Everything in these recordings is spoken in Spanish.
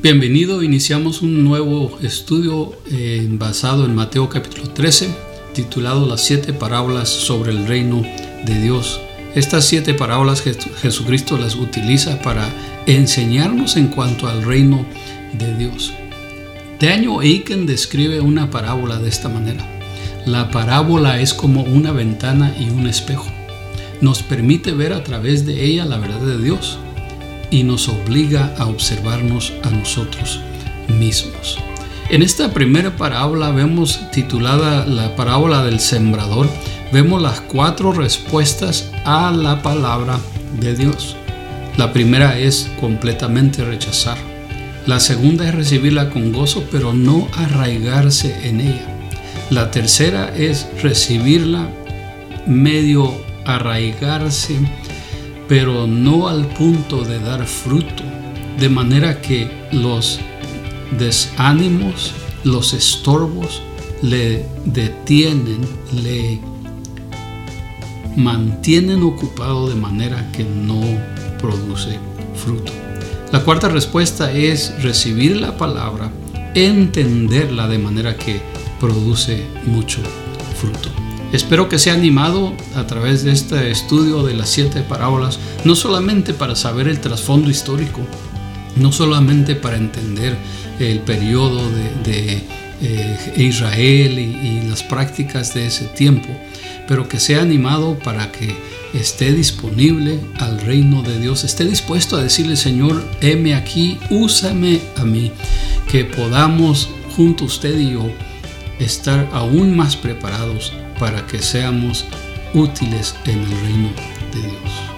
Bienvenido, iniciamos un nuevo estudio eh, basado en Mateo capítulo 13, titulado Las siete parábolas sobre el reino de Dios. Estas siete parábolas Jesucristo las utiliza para enseñarnos en cuanto al reino de Dios. Daniel Aiken describe una parábola de esta manera. La parábola es como una ventana y un espejo. Nos permite ver a través de ella la verdad de Dios y nos obliga a observarnos a nosotros mismos. En esta primera parábola vemos titulada la parábola del sembrador, vemos las cuatro respuestas a la palabra de Dios. La primera es completamente rechazar. La segunda es recibirla con gozo, pero no arraigarse en ella. La tercera es recibirla medio arraigarse pero no al punto de dar fruto, de manera que los desánimos, los estorbos le detienen, le mantienen ocupado de manera que no produce fruto. La cuarta respuesta es recibir la palabra, entenderla de manera que produce mucho fruto. Espero que sea animado a través de este estudio de las siete parábolas, no solamente para saber el trasfondo histórico, no solamente para entender el periodo de, eh, Israel y, las prácticas de ese tiempo, pero que sea animado para que esté disponible al reino de Dios, esté dispuesto a decirle, Señor, heme aquí, úsame a mí, que podamos junto usted y yo estar aún más preparados para que seamos útiles en el reino de Dios.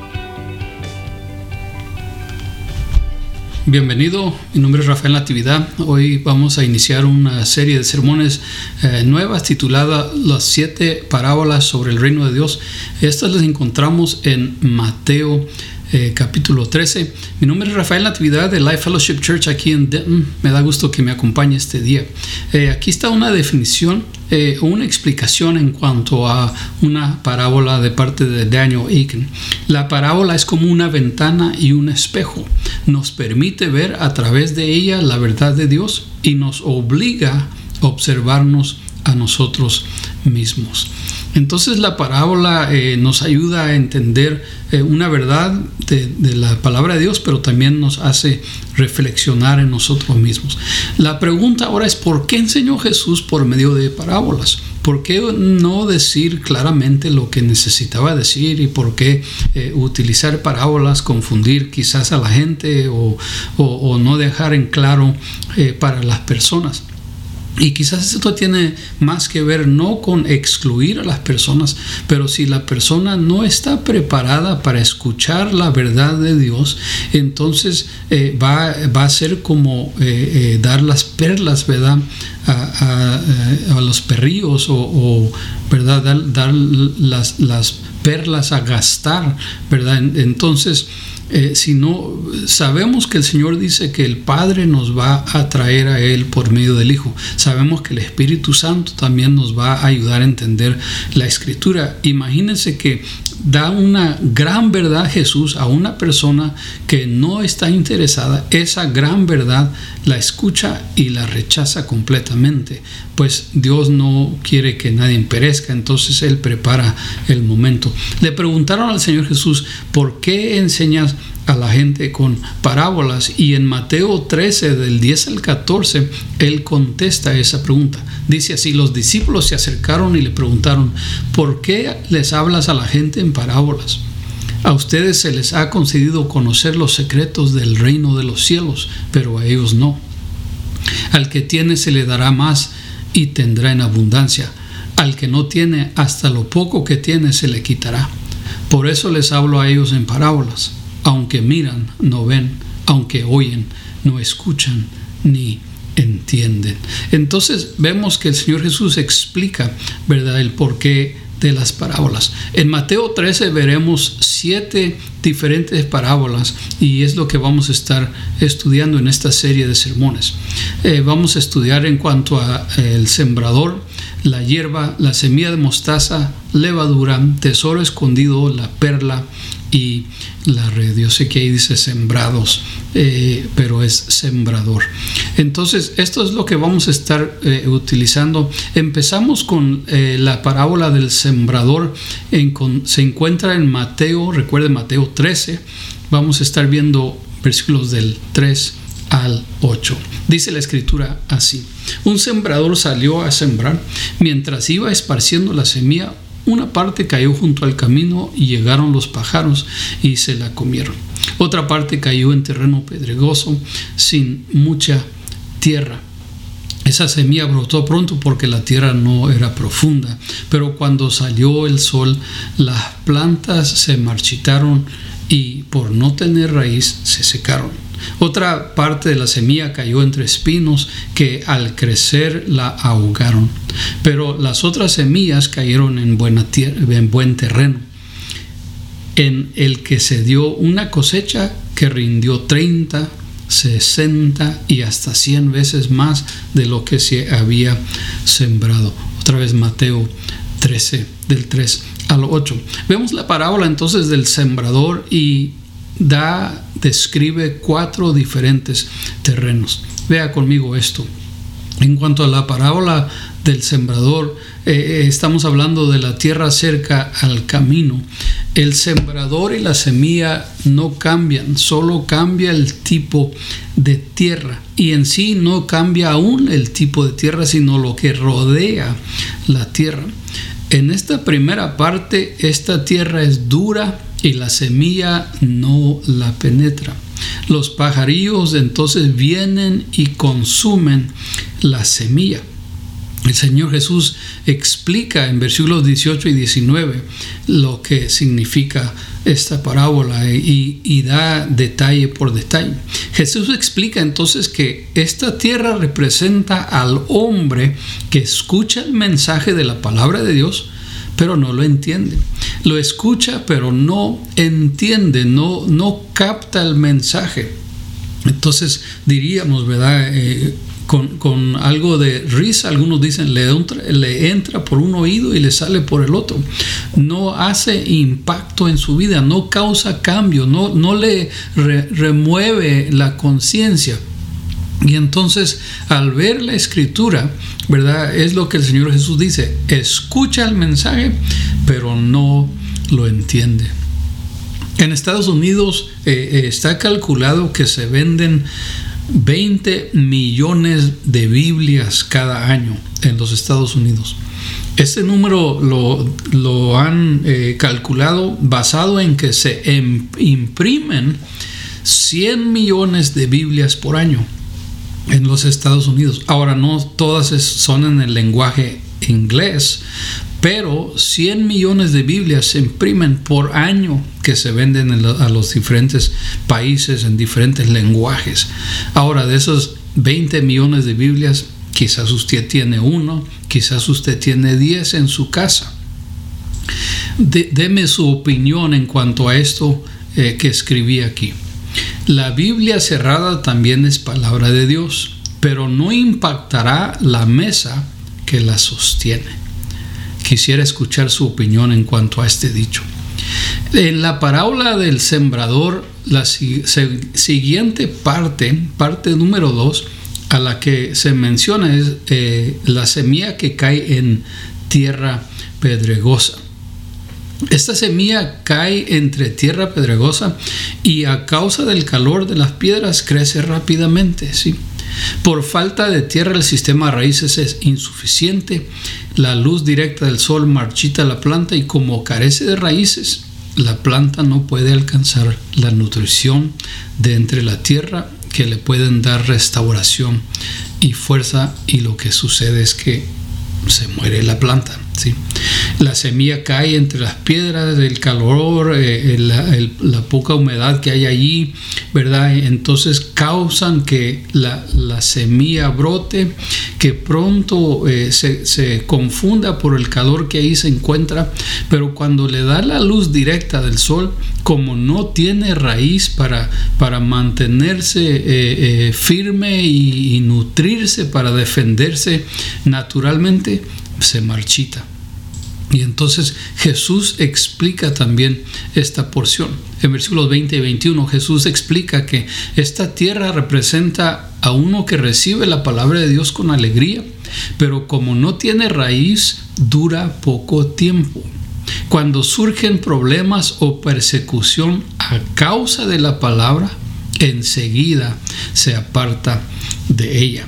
Bienvenido, mi nombre es Rafael Natividad. Hoy vamos a iniciar una serie de sermones eh, nuevas titulada Las siete parábolas sobre el reino de Dios. Estas las encontramos en Mateo eh, capítulo 13. Mi nombre es Rafael Natividad de Life Fellowship Church aquí en Denton. Me da gusto que me acompañe este día. Eh, aquí está una definición eh, o una explicación en cuanto a una parábola de parte de Daniel Aiken. La parábola es como una ventana y un espejo. Nos permite ver a través de ella la verdad de Dios y nos obliga a observarnos a nosotros mismos. Entonces la parábola eh, nos ayuda a entender eh, una verdad de, la palabra de Dios, pero también nos hace reflexionar en nosotros mismos. La pregunta ahora es, ¿por qué enseñó Jesús por medio de parábolas? ¿Por qué no decir claramente lo que necesitaba decir y por qué eh, utilizar parábolas, confundir quizás a la gente o, no dejar en claro para las personas? Y quizás esto tiene más que ver no con excluir a las personas, pero si la persona no está preparada para escuchar la verdad de Dios, entonces eh, va, va, a ser como eh, eh, dar las perlas, ¿verdad? A, los perrillos o, ¿verdad? Dar, las, las perlas a gastar, ¿verdad? Entonces, eh, sino sabemos que el Señor dice que el Padre nos va a traer a Él por medio del Hijo. Sabemos que el Espíritu Santo también nos va a ayudar a entender la Escritura. Imagínense que da una gran verdad Jesús a una persona que no está interesada, esa gran verdad la escucha y la rechaza completamente, pues Dios no quiere que nadie perezca, entonces Él prepara el momento. Le preguntaron al Señor Jesús, ¿por qué enseñas a la gente con parábolas? Y en Mateo 13, del 10 al 14, Él contesta esa pregunta. Dice así, los discípulos se acercaron y le preguntaron, ¿por qué les hablas a la gente en parábolas? A ustedes se les ha concedido conocer los secretos del reino de los cielos, pero a ellos no. Al que tiene se le dará más y tendrá en abundancia. Al que no tiene, hasta lo poco que tiene se le quitará. Por eso les hablo a ellos en parábolas. Aunque miran, no ven. Aunque oyen, no escuchan ni entienden. Entonces vemos que el Señor Jesús explica, ¿verdad?, el porqué de las parábolas. En Mateo 13 veremos siete diferentes parábolas y es lo que vamos a estar estudiando en esta serie de sermones. Eh, vamos a estudiar en cuanto a eh, el sembrador, la hierba, la semilla de mostaza, levadura, tesoro escondido, la perla y la red. Yo sé que ahí dice sembrados, eh, pero es sembrador. Entonces, esto es lo que vamos a estar eh, utilizando. Empezamos con eh, la parábola del sembrador. se encuentra en Mateo, recuerde Mateo 13. Vamos a estar viendo versículos del 3 al 8. Dice la escritura así. Un sembrador salió a sembrar. Mientras iba esparciendo la semilla, una parte cayó junto al camino y llegaron los pájaros y se la comieron. Otra parte cayó en terreno pedregoso sin mucha tierra. Esa semilla brotó pronto porque la tierra no era profunda, pero cuando salió el sol las plantas se marchitaron y por no tener raíz se secaron. Otra parte de la semilla cayó entre espinos que al crecer la ahogaron. Pero las otras semillas cayeron en, buena en buen terreno, en el que se dio una cosecha que rindió 30, 60 y hasta 100 veces más de lo que se había sembrado. Otra vez Mateo 13, del 3 al 8. Vemos la parábola entonces del sembrador y da, describe cuatro diferentes terrenos. Vea conmigo esto. En cuanto a la parábola del sembrador, eh, eh, estamos hablando de la tierra cerca al camino. El sembrador y la semilla no cambian, solo cambia el tipo de tierra. Y en sí no cambia aún el tipo de tierra, sino lo que rodea la tierra. En esta primera parte, esta tierra es dura, y la semilla no la penetra. Los pajarillos entonces vienen y consumen la semilla. El Señor Jesús explica en versículos 18 y 19 lo que significa esta parábola y, y, da detalle por detalle. Jesús explica entonces que esta tierra representa al hombre que escucha el mensaje de la palabra de Dios, pero no lo entiende. Lo escucha, pero no entiende, no, no capta el mensaje. Entonces diríamos, ¿verdad? Eh, con, algo de risa, algunos dicen, le entra, le entra por un oído y le sale por el otro. No hace impacto en su vida, no causa cambio, no, no le remueve la conciencia. Y entonces al ver la escritura, ¿verdad? Es lo que el Señor Jesús dice, escucha el mensaje, pero no lo entiende. En Estados Unidos eh, eh, está calculado que se venden 20 millones de Biblias cada año en los Estados Unidos. Este número lo, han eh, calculado basado en que se imprimen 100 millones de Biblias por año en los Estados Unidos. Ahora no todas son en el lenguaje inglés, pero 100 millones de Biblias se imprimen por año que se venden a los diferentes países en diferentes lenguajes. Ahora, de esos 20 millones de Biblias, quizás usted tiene uno, quizás usted tiene 10 en su casa. deme su opinión en cuanto a esto eh, que escribí aquí. La Biblia cerrada también es palabra de Dios, pero no impactará la mesa que la sostiene. Quisiera escuchar su opinión en cuanto a este dicho. En la parábola del sembrador, la siguiente parte, parte número dos, a la que se menciona es eh, la semilla que cae en tierra pedregosa. Esta semilla cae entre tierra pedregosa y a causa del calor de las piedras crece rápidamente. ¿sí? Por falta de tierra el sistema de raíces es insuficiente, la luz directa del sol marchita la planta y como carece de raíces, la planta no puede alcanzar la nutrición de entre la tierra que le pueden dar restauración y fuerza y lo que sucede es que se muere la planta. ¿sí? La semilla cae entre las piedras, el calor, eh, la poca humedad que hay allí, ¿verdad? Entonces causan que la, semilla brote, que pronto eh, se, confunda por el calor que ahí se encuentra, pero cuando le da la luz directa del sol, como no tiene raíz para, para mantenerse eh, firme y nutrirse, para defenderse naturalmente, se marchita. Y entonces Jesús explica también esta porción. En versículos 20 y 21 Jesús explica que esta tierra representa a uno que recibe la palabra de Dios con alegría, pero como no tiene raíz, dura poco tiempo. Cuando surgen problemas o persecución a causa de la palabra, enseguida se aparta de ella.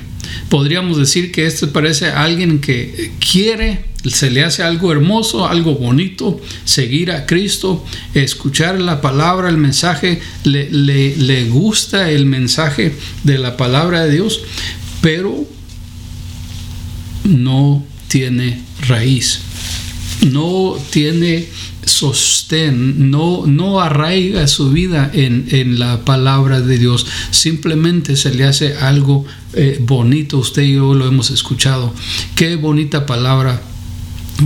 Podríamos decir que esto parece alguien que quiere, se le hace algo hermoso, algo bonito, seguir a Cristo, escuchar la palabra, el mensaje, le, le gusta el mensaje de la palabra de Dios, pero no tiene raíz, no tiene sostén, no, no arraiga su vida en, en, la palabra de Dios, simplemente se le hace algo eh, bonito, usted y yo lo hemos escuchado, qué bonita palabra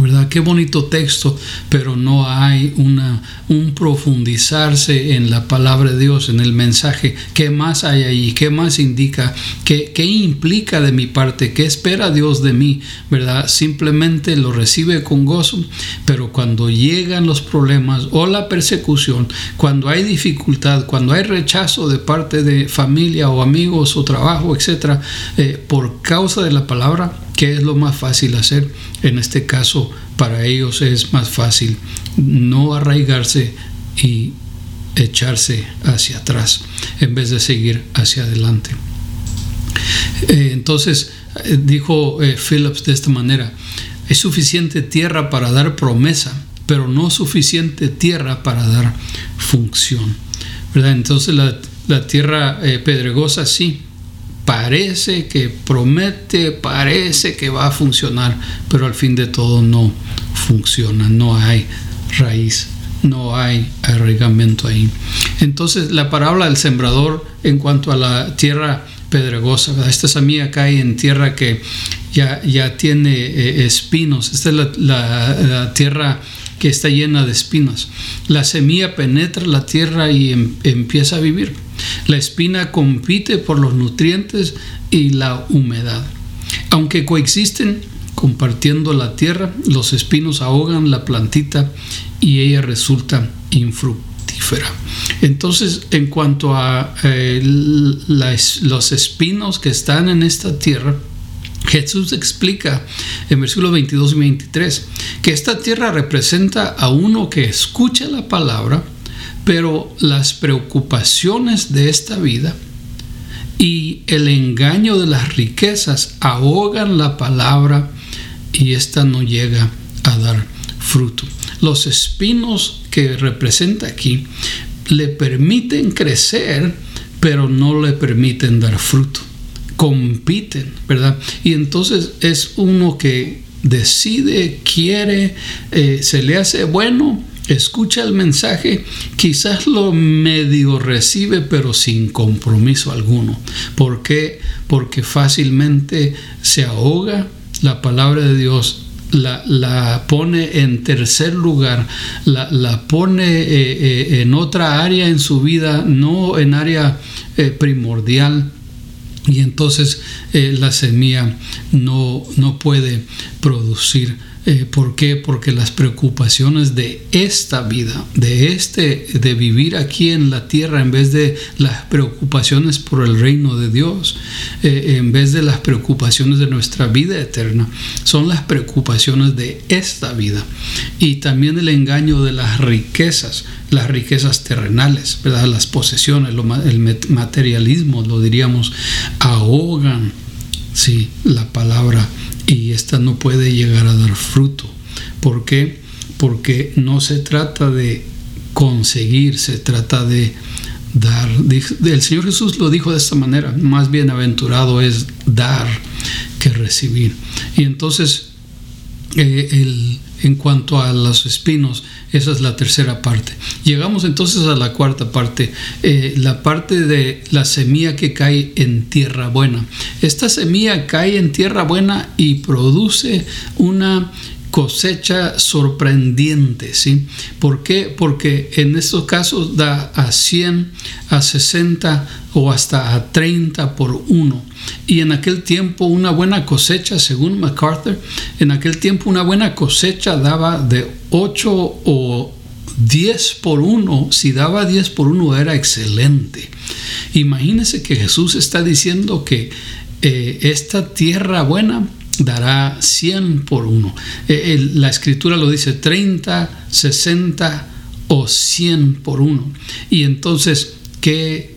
¿verdad? Qué bonito texto, pero no hay una, un profundizarse en la palabra de Dios, en el mensaje. ¿Qué más hay ahí? ¿Qué más indica? ¿Qué, qué implica de mi parte? ¿Qué espera Dios de mí? ¿Verdad? Simplemente lo recibe con gozo, pero cuando llegan los problemas o la persecución, cuando hay dificultad, cuando hay rechazo de parte de familia o amigos o trabajo, etcétera, eh, por causa de la palabra, ¿Qué es lo más fácil hacer? En este caso, para ellos es más fácil no arraigarse y echarse hacia atrás en vez de seguir hacia adelante. Eh, entonces, eh, dijo eh, Phillips de esta manera, es suficiente tierra para dar promesa, pero no suficiente tierra para dar función. ¿verdad? Entonces la, la tierra pedregosa sí, parece que promete, parece que va a funcionar, pero al fin de todo no funciona, no hay raíz, no hay arraigamiento ahí. Entonces la parábola del sembrador en cuanto a la tierra pedregosa, esta semilla cae en tierra que ya, ya tiene eh, espinos, esta es la, tierra que está llena de espinas. La semilla penetra la tierra y em, empieza a vivir la espina compite por los nutrientes y la humedad. Aunque coexisten compartiendo la tierra, los espinos ahogan la plantita y ella resulta infructífera. Entonces, en cuanto a eh, los espinos que están en esta tierra, Jesús explica en versículos 22 y 23 que esta tierra representa a uno que escucha la palabra, pero las preocupaciones de esta vida y el engaño de las riquezas ahogan la palabra y ésta no llega a dar fruto. Los espinos que representa aquí le permiten crecer, pero no le permiten dar fruto. Compiten, ¿verdad? Y entonces es uno que decide, quiere, eh, se le hace bueno, escucha el mensaje, quizás lo medio recibe, pero sin compromiso alguno. ¿Por qué? Porque fácilmente se ahoga la palabra de Dios. La, pone en tercer lugar, la, pone eh, eh, en otra área en su vida, no en área primordial, y entonces la semilla no, no puede producir eh, ¿Por qué? Porque las preocupaciones de esta vida, de este, de vivir aquí en la tierra, en vez de las preocupaciones por el reino de Dios, eh, en vez de las preocupaciones de nuestra vida eterna, son las preocupaciones de esta vida. Y también el engaño de las riquezas, las riquezas terrenales, las posesiones, el materialismo, lo diríamos, ahogan sí, la palabra y esta no puede llegar a dar fruto. ¿Por qué? Porque no se trata de conseguir, se trata de dar. El Señor Jesús lo dijo de esta manera, más bienaventurado es dar que recibir. Y entonces, eh, el, en cuanto a los espinos, esa es la tercera parte. Llegamos entonces a la cuarta parte, eh, la parte de la semilla que cae en tierra buena. Esta semilla cae en tierra buena y produce una cosecha sorprendente, ¿sí? ¿Por qué? Porque en estos casos da a 100, a 60 o hasta a 30 por uno. Y en aquel tiempo una buena cosecha, según MacArthur, en aquel tiempo una buena cosecha daba de 8 o 10 por uno. Si daba 10 por uno era excelente. Imagínense que Jesús está diciendo que eh, esta tierra buena dará 100 por uno. Eh, la escritura lo dice 30, 60 o 100 por uno. Y entonces, ¿qué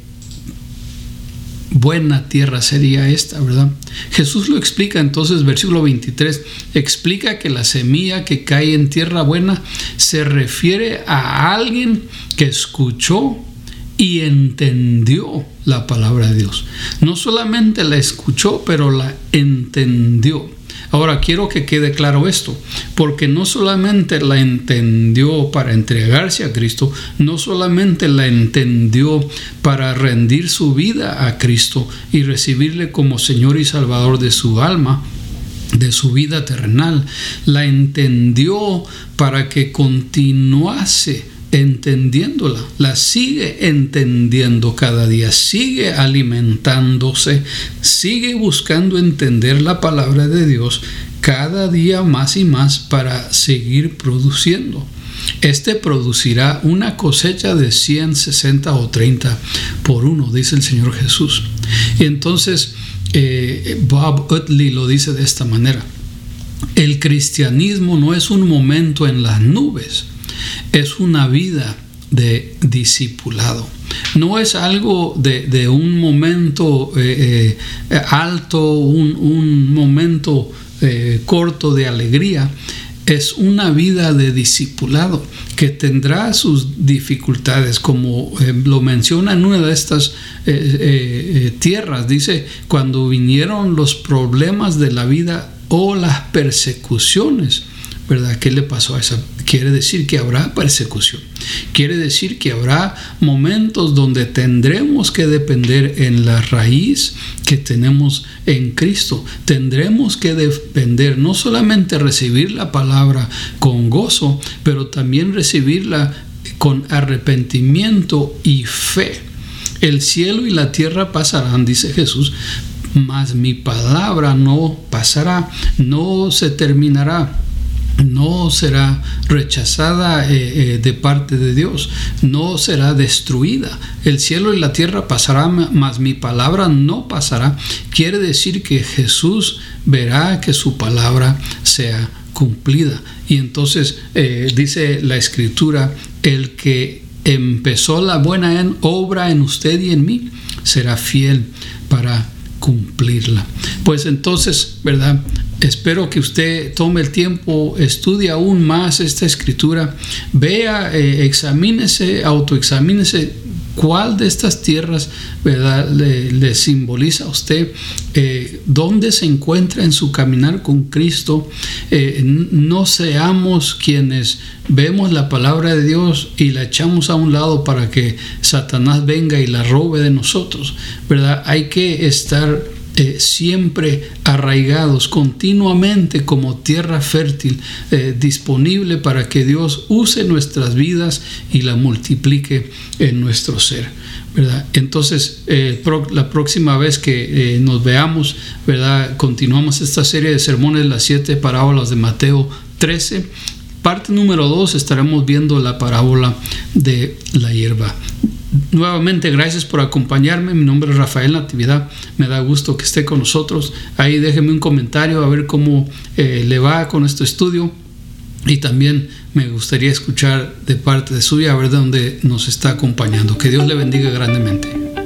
buena tierra sería esta, verdad? Jesús lo explica entonces, versículo 23, explica que la semilla que cae en tierra buena se refiere a alguien que escuchó y entendió la palabra de Dios. No solamente la escuchó, pero la entendió. Ahora quiero que quede claro esto, porque no solamente la entendió para entregarse a Cristo, no solamente la entendió para rendir su vida a Cristo y recibirle como Señor y Salvador de su alma, de su vida terrenal, la entendió para que continuase entendiéndola, la sigue entendiendo cada día, sigue alimentándose, sigue buscando entender la palabra de Dios cada día más y más para seguir produciendo. Este producirá una cosecha de 100, 60 o 30 por uno, dice el Señor Jesús. Y entonces eh, Bob Utley lo dice de esta manera. El cristianismo no es un momento en las nubes, es una vida de discipulado. No es algo de, un momento eh, eh, alto, un, momento eh, corto de alegría. Es una vida de discipulado que tendrá sus dificultades, como lo menciona en una de estas tierras. Dice, cuando vinieron los problemas de la vida o las persecuciones, ¿verdad? ¿Qué le pasó a esa quiere decir que habrá persecución. Quiere decir que habrá momentos donde tendremos que depender en la raíz que tenemos en Cristo. Tendremos que depender, no solamente recibir la palabra con gozo, pero también recibirla con arrepentimiento y fe. El cielo y la tierra pasarán, dice Jesús, mas mi palabra no pasará, no se terminará no será rechazada eh, eh, de parte de Dios, no será destruida. El cielo y la tierra pasarán, mas mi palabra no pasará. Quiere decir que Jesús verá que su palabra sea cumplida. Y entonces eh, dice la escritura, el que empezó la buena obra en usted y en mí, será fiel para cumplirla. Pues entonces, ¿verdad? Espero que usted tome el tiempo, estudie aún más esta escritura, vea, eh, examínese, autoexamínese cuál de estas tierras ¿verdad? Le, simboliza a usted, eh, dónde se encuentra en su caminar con Cristo. Eh, no seamos quienes vemos la palabra de Dios y la echamos a un lado para que Satanás venga y la robe de nosotros. ¿verdad? Hay que estar eh, siempre arraigados continuamente como tierra fértil, eh, disponible para que Dios use nuestras vidas y la multiplique en nuestro ser. Entonces, eh, la próxima vez que nos veamos, ¿verdad? continuamos esta serie de sermones, las siete parábolas de Mateo 13. Parte número 2 estaremos viendo la parábola de la hierba Nuevamente, gracias por acompañarme. Mi nombre es Rafael Natividad. Me da gusto que esté con nosotros. Ahí déjeme un comentario a ver cómo eh, le va con este estudio. Y también me gustaría escuchar de parte de suya a ver de dónde nos está acompañando. Que Dios le bendiga grandemente.